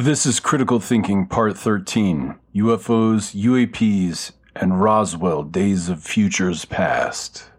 This is Critical Thinking Part 13 UFOs, UAPs, and Roswell Days of Futures Past.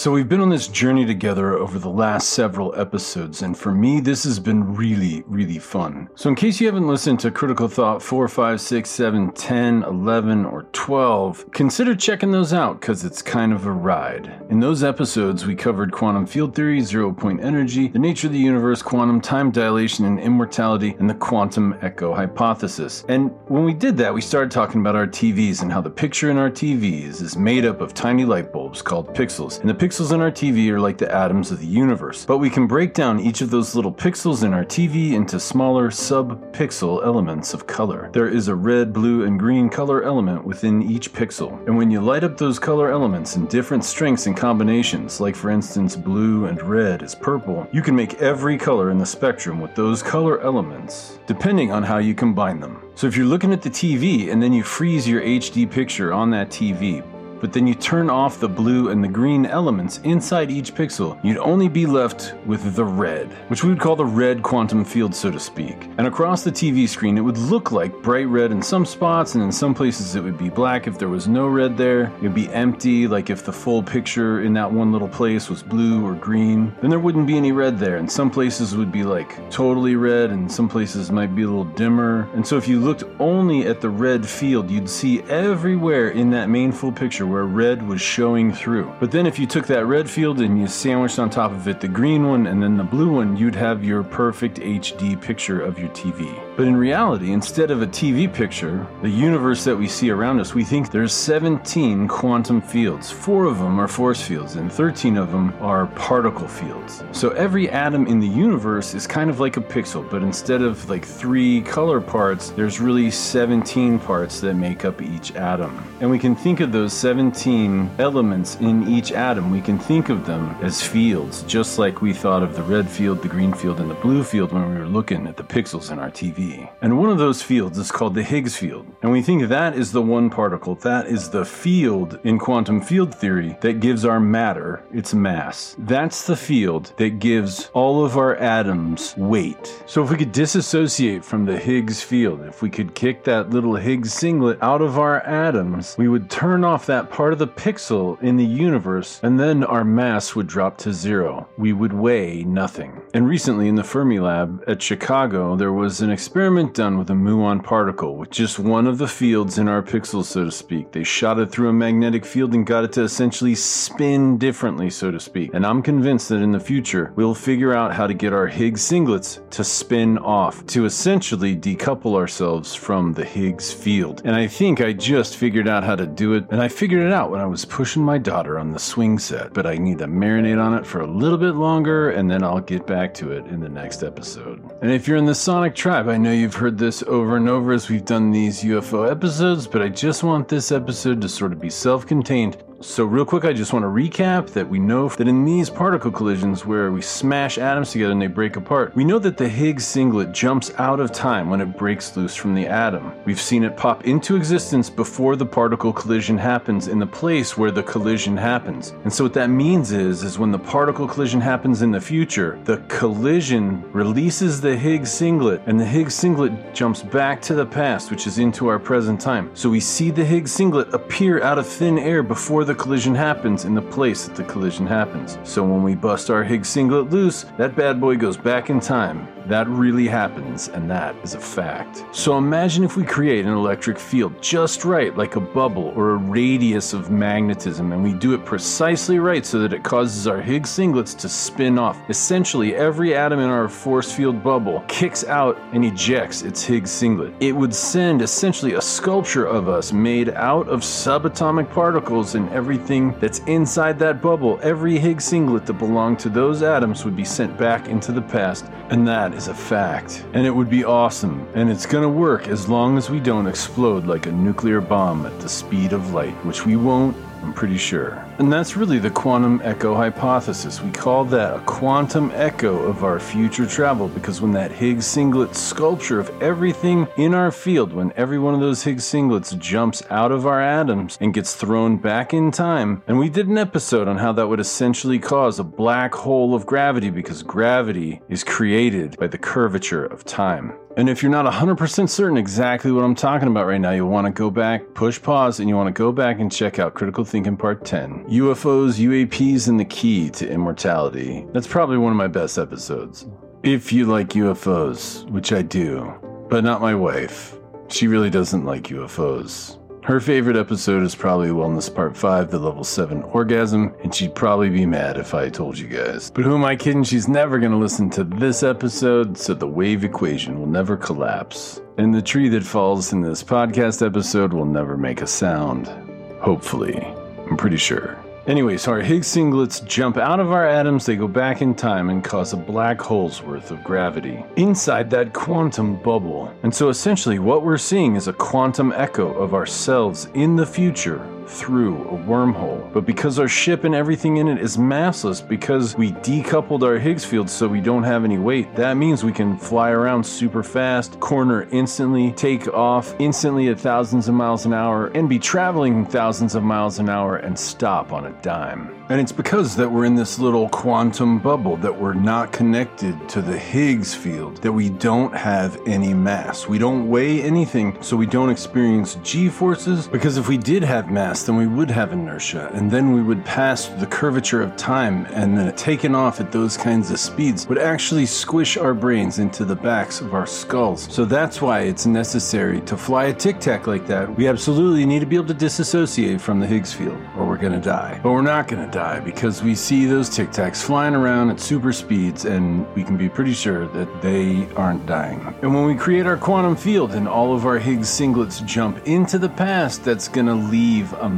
So, we've been on this journey together over the last several episodes, and for me, this has been really, really fun. So, in case you haven't listened to Critical Thought 4, 5, 6, 7, 10, 11, or 12, consider checking those out because it's kind of a ride. In those episodes, we covered quantum field theory, zero point energy, the nature of the universe, quantum time dilation and immortality, and the quantum echo hypothesis. And when we did that, we started talking about our TVs and how the picture in our TVs is made up of tiny light bulbs called pixels. And the pixels in our TV are like the atoms of the universe. But we can break down each of those little pixels in our TV into smaller sub-pixel elements of color. There is a red, blue, and green color element within each pixel. And when you light up those color elements in different strengths and combinations, like for instance blue and red is purple, you can make every color in the spectrum with those color elements, depending on how you combine them. So if you're looking at the TV and then you freeze your HD picture on that TV, but then you turn off the blue and the green elements inside each pixel, you'd only be left with the red, which we would call the red quantum field, so to speak. And across the TV screen, it would look like bright red in some spots, and in some places, it would be black if there was no red there. It would be empty, like if the full picture in that one little place was blue or green. Then there wouldn't be any red there, and some places would be like totally red, and some places might be a little dimmer. And so if you looked only at the red field, you'd see everywhere in that main full picture where red was showing through. But then if you took that red field and you sandwiched on top of it the green one and then the blue one, you'd have your perfect HD picture of your TV. But in reality, instead of a TV picture, the universe that we see around us, we think there's 17 quantum fields. Four of them are force fields and 13 of them are particle fields. So every atom in the universe is kind of like a pixel, but instead of like three color parts, there's really 17 parts that make up each atom. And we can think of those 17 elements in each atom, we can think of them as fields, just like we thought of the red field, the green field, and the blue field when we were looking at the pixels in our TV. And one of those fields is called the Higgs field. And we think that is the one particle, that is the field in quantum field theory that gives our matter its mass. That's the field that gives all of our atoms weight. So if we could disassociate from the Higgs field, if we could kick that little Higgs singlet out of our atoms, we would turn off that part of the pixel in the universe, and then our mass would drop to zero. We would weigh nothing. And recently in the Fermilab at Chicago, there was an experiment done with a muon particle with just one of the fields in our pixels, so to speak. They shot it through a magnetic field and got it to essentially spin differently, so to speak. And I'm convinced that in the future, we'll figure out how to get our Higgs singlets to spin off, to essentially decouple ourselves from the Higgs field. And I think I just figured out how to do it, and I figured it out when I was pushing my daughter on the swing set. But I need to marinate on it for a little bit longer, and then I'll get back to it in the next episode. And if you're in the Sonic Tribe, I know you've heard this over and over as we've done these UFO episodes, but I just want this episode to sort of be self contained so, real quick, I just want to recap that we know that in these particle collisions where we smash atoms together and they break apart, we know that the Higgs singlet jumps out of time when it breaks loose from the atom. We've seen it pop into existence before the particle collision happens in the place where the collision happens. And so, what that means is, is when the particle collision happens in the future, the collision releases the Higgs singlet, and the Higgs singlet jumps back to the past, which is into our present time. So, we see the Higgs singlet appear out of thin air before the collision happens in the place that the collision happens. So when we bust our Higgs singlet loose, that bad boy goes back in time. That really happens, and that is a fact. So imagine if we create an electric field just right, like a bubble or a radius of magnetism, and we do it precisely right so that it causes our Higgs singlets to spin off. Essentially, every atom in our force field bubble kicks out and ejects its Higgs singlet. It would send essentially a sculpture of us made out of subatomic particles and everything that's inside that bubble. Every Higgs singlet that belonged to those atoms would be sent back into the past, and that is a fact. And it would be awesome, and it's gonna work as long as we don't explode like a nuclear bomb at the speed of light, which we won't I'm pretty sure. And that's really the quantum echo hypothesis. We call that a quantum echo of our future travel because when that Higgs singlet sculpture of everything in our field, when every one of those Higgs singlets jumps out of our atoms and gets thrown back in time, and we did an episode on how that would essentially cause a black hole of gravity because gravity is created by the curvature of time. And if you're not 100% certain exactly what I'm talking about right now, you'll want to go back, push pause, and you want to go back and check out Critical Thinking Part 10 UFOs, UAPs, and the Key to Immortality. That's probably one of my best episodes. If you like UFOs, which I do, but not my wife. She really doesn't like UFOs. Her favorite episode is probably Wellness Part 5, the level 7 orgasm, and she'd probably be mad if I told you guys. But who am I kidding? She's never gonna listen to this episode, so the wave equation will never collapse. And the tree that falls in this podcast episode will never make a sound. Hopefully. I'm pretty sure. Anyway, so our Higgs singlets jump out of our atoms, they go back in time and cause a black hole's worth of gravity inside that quantum bubble. And so essentially, what we're seeing is a quantum echo of ourselves in the future through a wormhole. But because our ship and everything in it is massless, because we decoupled our Higgs field so we don't have any weight, that means we can fly around super fast, corner instantly, take off instantly at thousands of miles an hour, and be traveling thousands of miles an hour and stop on a dime. And it's because that we're in this little quantum bubble, that we're not connected to the Higgs field, that we don't have any mass. We don't weigh anything, so we don't experience G forces. Because if we did have mass, then we would have inertia, and then we would pass the curvature of time, and then taking off at those kinds of speeds would actually squish our brains into the backs of our skulls. So that's why it's necessary to fly a tic tac like that. We absolutely need to be able to disassociate from the Higgs field, or we're gonna die. But we're not gonna die because we see those tic tacs flying around at super speeds, and we can be pretty sure that they aren't dying. And when we create our quantum field and all of our Higgs singlets jump into the past, that's gonna leave a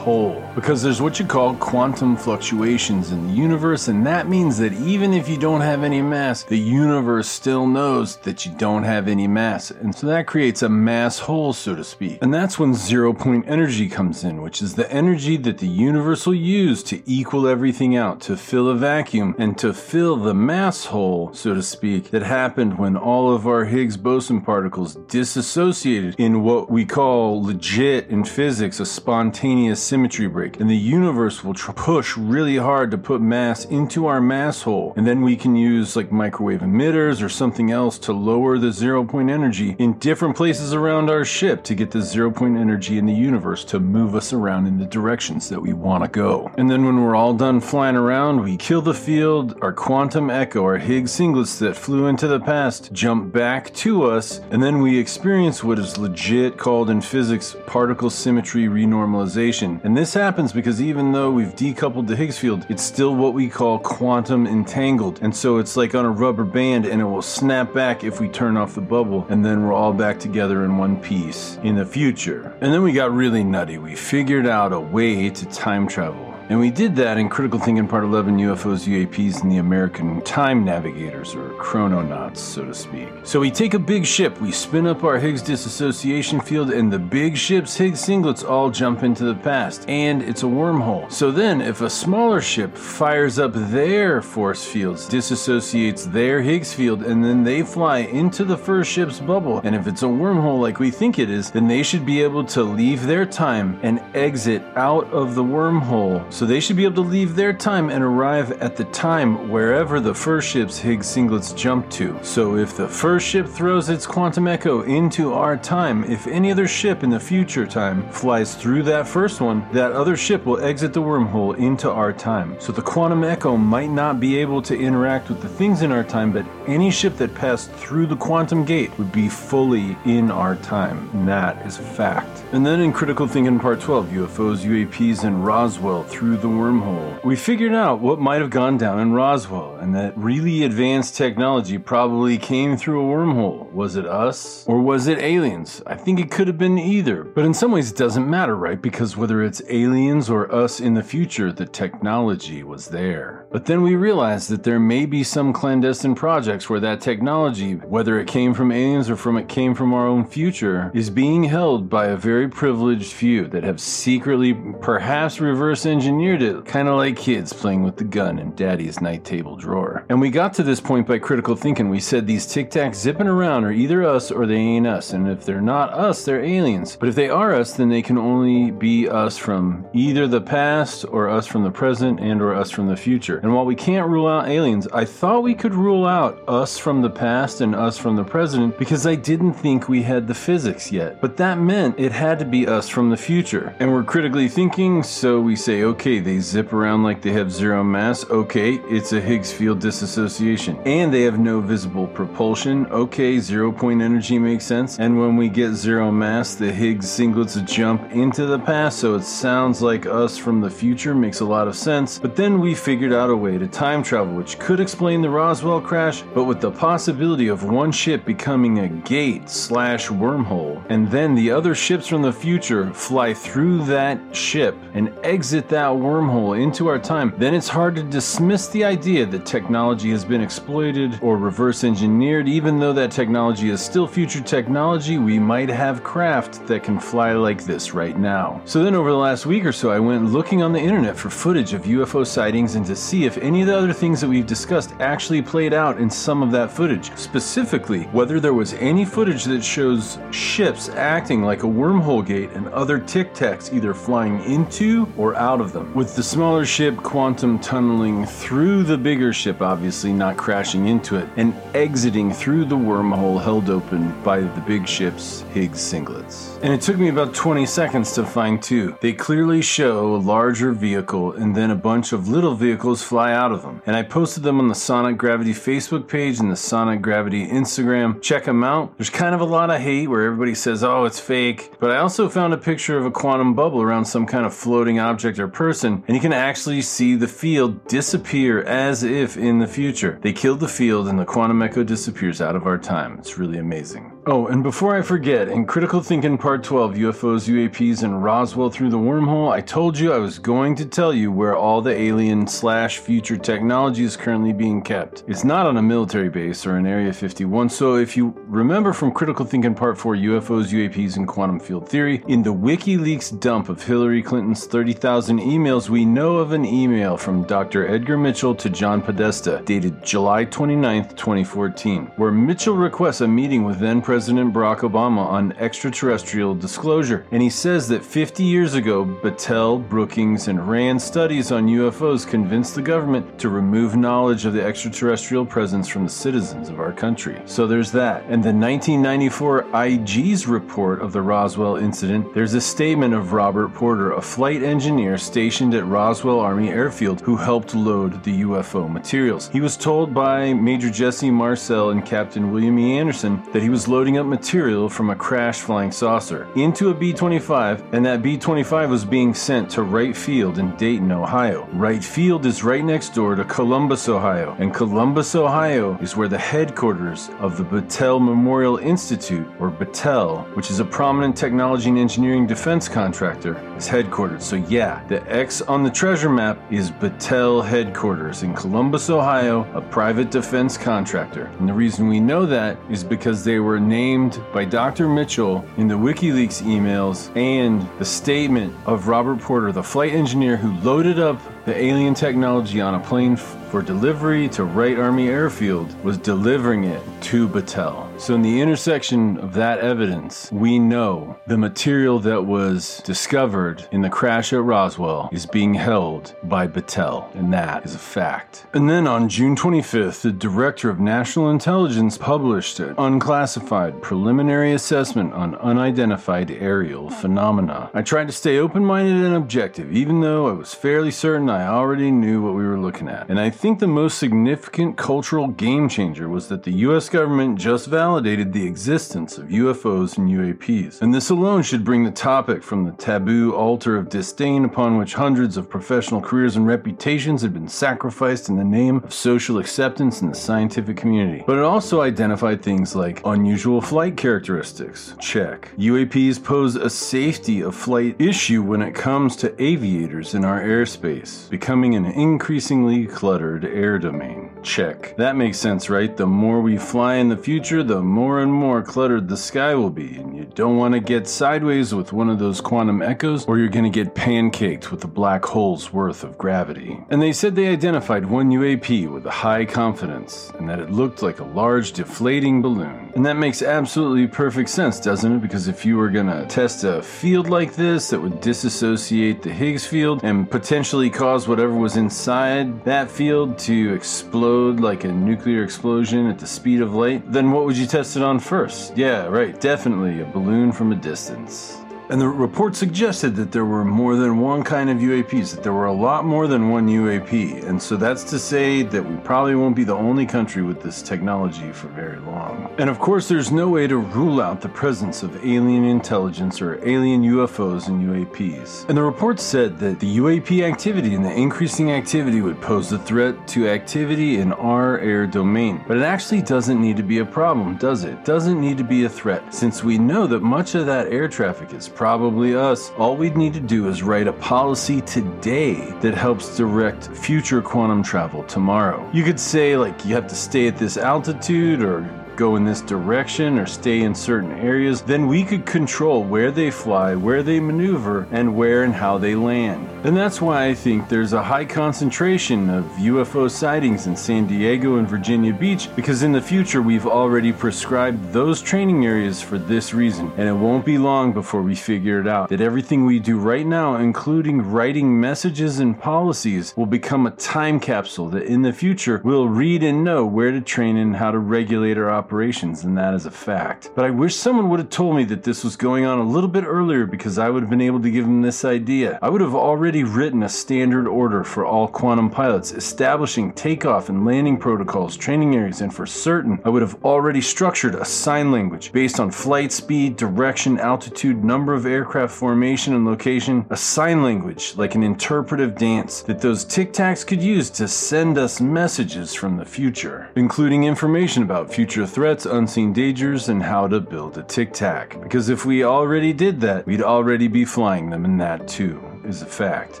mass hole. Because there's what you call quantum fluctuations in the universe, and that means that even if you don't have any mass, the universe still knows that you don't have any mass. And so that creates a mass hole, so to speak. And that's when zero point energy comes in, which is the energy that the universe will use to equal everything out, to fill a vacuum, and to fill the mass hole, so to speak, that happened when all of our Higgs boson particles disassociated in what we call legit in physics a spontaneous symmetry break, and the universe will tr- push really hard to put mass into our mass hole, and then we can use like microwave emitters or something else to lower the zero point energy in different places around our ship to get the zero point energy in the universe to move us around in the directions that we want to go. And then when we're all done flying around, we kill the field, our quantum echo, our Higgs singlets that flew into the past jump back to us, and then we experience what is legit called in physics particle symmetry renormalization. And this happens because even though we've decoupled the Higgs field, it's still what we call quantum entangled. And so it's like on a rubber band and it will snap back if we turn off the bubble, and then we're all back together in one piece in the future. And then we got really nutty. We figured out a way to time travel. And we did that in Critical Thinking Part 11 UFOs, UAPs, and the American Time Navigators, or chrononauts, so to speak. So we take a big ship, we spin up our Higgs dissociation field, and the big ship's Higgs singlets all jump into the past. And it's a wormhole. So then, if a smaller ship fires up their force fields, disassociates their Higgs field, and then they fly into the first ship's bubble, and if it's a wormhole like we think it is, then they should be able to leave their time and exit out of the wormhole. So they should be able to leave their time and arrive at the time wherever the first ship's Higgs singlets jump to. So if the first ship throws its quantum echo into our time, if any other ship in the future time flies through that first one, that other ship will exit the wormhole into our time. So the quantum echo might not be able to interact with the things in our time, but any ship that passed through the quantum gate would be fully in our time. And that is a fact. And then in Critical Thinking Part 12, UFOs, UAPs, and Roswell, through the wormhole. We figured out what might have gone down in Roswell, and that really advanced technology probably came through a wormhole. Was it us? Or was it aliens? I think it could have been either. But in some ways, it doesn't matter, right? Because whether it's aliens or us in the future, the technology was there. But then we realized that there may be some clandestine projects where that technology, whether it came from aliens or from it came from our own future, is being held by a very privileged few that have secretly, perhaps reverse engineered it, kind of like kids playing with the gun in daddy's night table drawer. And we got to this point by critical thinking. We said these tic tacs zipping around are either us or they ain't us. And if they're not us, they're aliens. But if they are us, then they can only be us from either the past or us from the present and or us from the future. And while we can't rule out aliens, I thought we could rule out us from the past and us from the present because I didn't think we had the physics yet. But that meant it had to be us from the future. And we're critically thinking, so we say, okay, they zip around like they have zero mass. Okay, it's a Higgs field disassociation. And they have no visible propulsion. Okay, zero point energy makes sense. And when we get zero mass, the Higgs singlets jump into the past, so it sounds like us from the future makes a lot of sense. But then we figured out a way to time travel, which could explain the Roswell crash, but with the possibility of one ship becoming a gate slash wormhole, and then the other ships from the future fly through that ship and exit that wormhole into our time, then it's hard to dismiss the idea that technology has been exploited or reverse engineered. Even though that technology is still future technology, we might have craft that can fly like this right now. So then, over the last week or so, I went looking on the internet for footage of UFO sightings and to see if any of the other things that we've discussed actually played out in some of that footage. Specifically, whether there was any footage that shows ships acting like a wormhole gate and other tic tacs either flying into or out of them. With the smaller ship quantum tunneling through the bigger ship, obviously not crashing into it, and exiting through the wormhole held open by the big ship's Higgs singlets. And it took me about 20 seconds to find two. They clearly show a larger vehicle and then a bunch of little vehicles fly out of them. And I posted them on the Sonic Gravity Facebook page and the Sonic Gravity Instagram. Check them out. There's kind of a lot of hate where everybody says, oh, it's fake. But I also found a picture of a quantum bubble around some kind of floating object or person, and you can actually see the field disappear as if in the future. They killed the field and the quantum echo disappears out of our time. It's really amazing. Oh, and before I forget, in Critical Thinking Part 12 UFOs, UAPs, and Roswell Through the Wormhole, I told you I was going to tell you where all the alien slash future technology is currently being kept. It's not on a military base or in Area 51, so if you remember from Critical Thinking Part 4 UFOs, UAPs, and Quantum Field Theory, in the WikiLeaks dump of Hillary Clinton's 30,000 emails, we know of an email from Dr. Edgar Mitchell to John Podesta, dated July 29, 2014, where Mitchell requests a meeting with then President Barack Obama on extraterrestrial disclosure. And he says that 50 years ago, Battelle, Brookings, and Rand studies on UFOs convinced the government to remove knowledge of the extraterrestrial presence from the citizens of our country. So there's that. And the 1994 IG's report of the Roswell incident, there's a statement of Robert Porter, a flight engineer stationed at Roswell Army Airfield who helped load the UFO materials. He was told by Major Jesse Marcel and Captain William E. Anderson that he was loading loading up material from a crashed flying saucer into a B 25, and that B 25 was being sent to Wright Field in Dayton, Ohio. Wright Field is right next door to Columbus, Ohio, and Columbus, Ohio is where the headquarters of the Battelle Memorial Institute, or Battelle, which is a prominent technology and engineering defense contractor, is headquartered. So, yeah, the X on the treasure map is Battelle headquarters in Columbus, Ohio, a private defense contractor. And the reason we know that is because they were named by Dr. Mitchell in the WikiLeaks emails and the statement of Robert Porter, the flight engineer who loaded up the alien technology on a plane for delivery to Wright Army Airfield was delivering it to Battelle. So, in the intersection of that evidence, we know the material that was discovered in the crash at Roswell is being held by Battelle, and that is a fact. And then on June 25th, the Director of National Intelligence published an unclassified preliminary assessment on unidentified aerial phenomena. I tried to stay open minded and objective, even though I was fairly certain I already knew what we were looking at. And I think the most significant cultural game changer was that the US government just validated validated the existence of UFOs and UAPs. And this alone should bring the topic from the taboo altar of disdain upon which hundreds of professional careers and reputations had been sacrificed in the name of social acceptance in the scientific community. But it also identified things like unusual flight characteristics. Check. UAPs pose a safety of flight issue when it comes to aviators in our airspace, becoming an increasingly cluttered air domain. Check. That makes sense, right? The more we fly in the future, the more and more cluttered the sky will be, and you don't want to get sideways with one of those quantum echoes, or you're going to get pancaked with a black hole's worth of gravity. And they said they identified one UAP with a high confidence, and that it looked like a large deflating balloon. And that makes absolutely perfect sense, doesn't it? Because if you were going to test a field like this that would disassociate the Higgs field and potentially cause whatever was inside that field to explode like a nuclear explosion at the speed of light, then what would you test it on first? Yeah, right, definitely a balloon from a distance. And the report suggested that there were more than one kind of UAPs, that there were a lot more than one UAP. And so that's to say that we probably won't be the only country with this technology for very long. And of course, there's no way to rule out the presence of alien intelligence or alien UFOs and UAPs. And the report said that the UAP activity and the increasing activity would pose a threat to activity in our air domain. But it actually doesn't need to be a problem, does it? Doesn't need to be a threat, since we know that much of that air traffic is probably us. All we'd need to do is write a policy today that helps direct future quantum travel tomorrow. You could say, like, you have to stay at this altitude or go in this direction or stay in certain areas, then we could control where they fly, where they maneuver, and where and how they land. And that's why I think there's a high concentration of UFO sightings in San Diego and Virginia Beach, because in the future we've already prescribed those training areas for this reason. And it won't be long before we figure it out that everything we do right now, including writing messages and policies, will become a time capsule that in the future we'll read and know where to train and how to regulate our and that is a fact. But I wish someone would have told me that this was going on a little bit earlier because I would have been able to give them this idea. I would have already written a standard order for all quantum pilots, establishing takeoff and landing protocols, training areas, and for certain, I would have already structured a sign language based on flight speed, direction, altitude, number of aircraft formation, and location. A sign language like an interpretive dance that those tic tacs could use to send us messages from the future, including information about future threats, unseen dangers, and how to build a tic tac. Because if we already did that, we'd already be flying them in that too is a fact.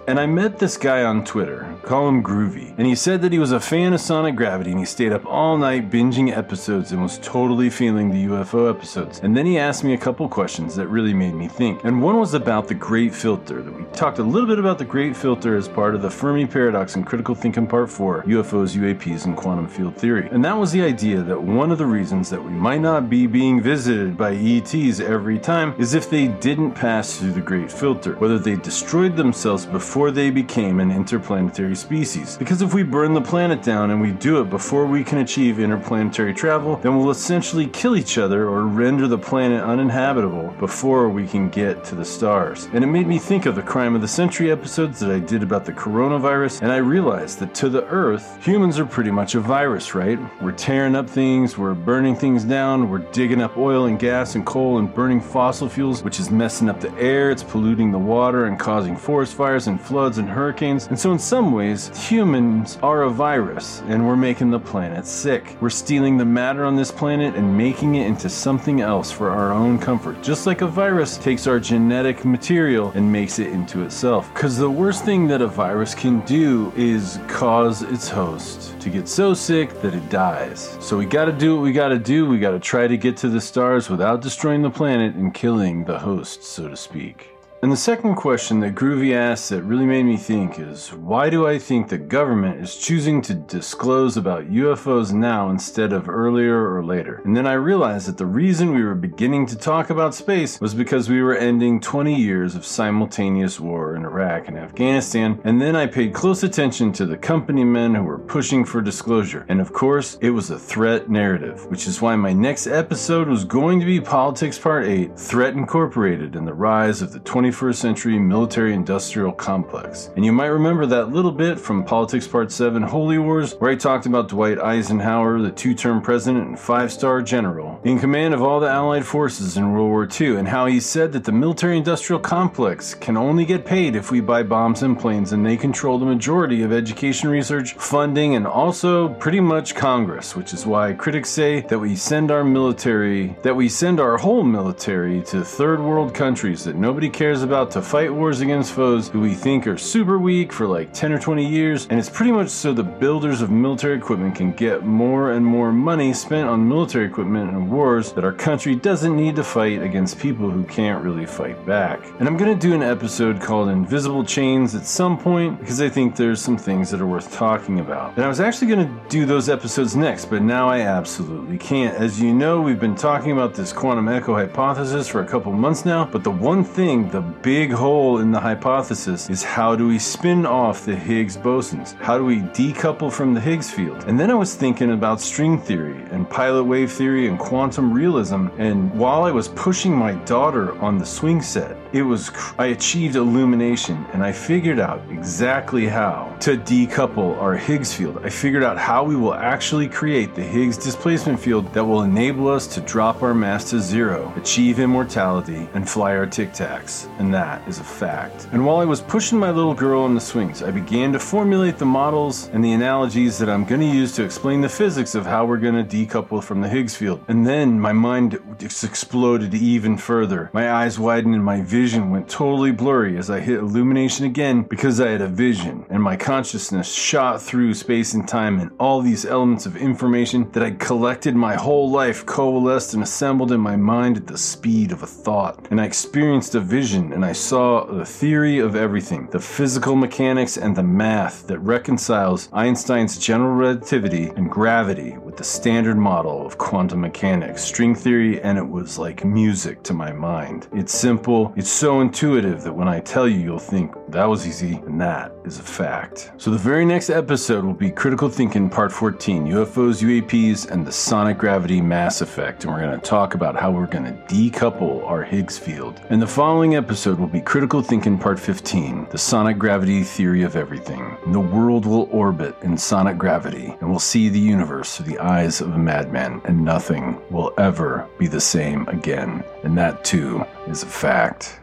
And I met this guy on Twitter, call him Groovy, and he said that he was a fan of Sonic Gravity and he stayed up all night binging episodes and was totally feeling the UFO episodes. And then he asked me a couple questions that really made me think. And one was about the Great Filter. That we talked a little bit about the Great Filter as part of the Fermi Paradox in Critical Thinking Part 4, UFOs, UAPs, and Quantum Field Theory. And that was the idea that one of the reasons that we might not be being visited by ETs every time is if they didn't pass through the Great Filter, whether they destroyed themselves before they became an interplanetary species. Because if we burn the planet down and we do it before we can achieve interplanetary travel, then we'll essentially kill each other or render the planet uninhabitable before we can get to the stars. And it made me think of the Crime of the Century episodes that I did about the coronavirus, and I realized that to the Earth, humans are pretty much a virus, right? We're tearing up things, we're burning things down, we're digging up oil and gas and coal and burning fossil fuels, which is messing up the air, it's polluting the water and causing forest fires and floods and hurricanes. And so, in some ways, humans are a virus, and we're making the planet sick. We're stealing the matter on this planet and making it into something else for our own comfort, just like a virus takes our genetic material and makes it into itself. Because the worst thing that a virus can do is cause its host to get so sick that it dies. So we gotta do what we gotta do. We gotta try to get to the stars without destroying the planet and killing the host, so to speak. And the second question that Groovy asked that really made me think is why do I think the government is choosing to disclose about UFOs now instead of earlier or later? And then I realized that the reason we were beginning to talk about space was because we were ending 20 years of simultaneous war in Iraq and Afghanistan, and then I paid close attention to the company men who were pushing for disclosure. And of course, it was a threat narrative, which is why my next episode was going to be Politics Part 8 Threat Incorporated and the Rise of the 21st 21st century military industrial complex. And you might remember that little bit from Politics Part 7 Holy Wars, where I talked about Dwight Eisenhower, the two term president and five star general, in command of all the Allied forces in World War II, and how he said that the military industrial complex can only get paid if we buy bombs and planes, and they control the majority of education research, funding, and also pretty much Congress, which is why critics say that we send our military, that we send our whole military to third world countries that nobody cares about to fight wars against foes who we think are super weak for like 10 or 20 years, and it's pretty much so the builders of military equipment can get more and more money spent on military equipment and wars that our country doesn't need to fight against people who can't really fight back. And I'm gonna do an episode called Invisible Chains at some point because I think there's some things that are worth talking about. And I was actually gonna do those episodes next, but now I absolutely can't. As you know, we've been talking about this quantum echo hypothesis for a couple months now, but the one thing, the big hole in the hypothesis, is how do we spin off the Higgs bosons? How do we decouple from the Higgs field? And then I was thinking about string theory and pilot wave theory and quantum realism, and while I was pushing my daughter on the swing set, it was I achieved illumination and I figured out exactly how to decouple our Higgs field. I figured out how we will actually create the Higgs displacement field that will enable us to drop our mass to zero, achieve immortality, and fly our tic tacs. And that is a fact. And while I was pushing my little girl on the swings, I began to formulate the models and the analogies that I'm going to use to explain the physics of how we're going to decouple from the Higgs field. And then my mind just exploded even further. My eyes widened and my vision went totally blurry as I hit illumination again because I had a vision, and my consciousness shot through space and time, and all these elements of information that I'd collected my whole life coalesced and assembled in my mind at the speed of a thought. And I experienced a vision, and I saw the theory of everything, the physical mechanics and the math that reconciles Einstein's general relativity and gravity with the standard model of quantum mechanics, string theory, and it was like music to my mind. It's simple, it's so intuitive that when I tell you, you'll think that was easy, and that is a fact. So, the very next episode will be Critical Thinking Part 14 UFOs, UAPs, and the Sonic Gravity Mass Effect. And we're going to talk about how we're going to decouple our Higgs field. And the following episode will be Critical Thinking Part 15 The Sonic Gravity Theory of Everything. And the world will orbit in sonic gravity, and we'll see the universe through the eyes of a madman, and nothing will ever be the same again. And that, too, is a fact.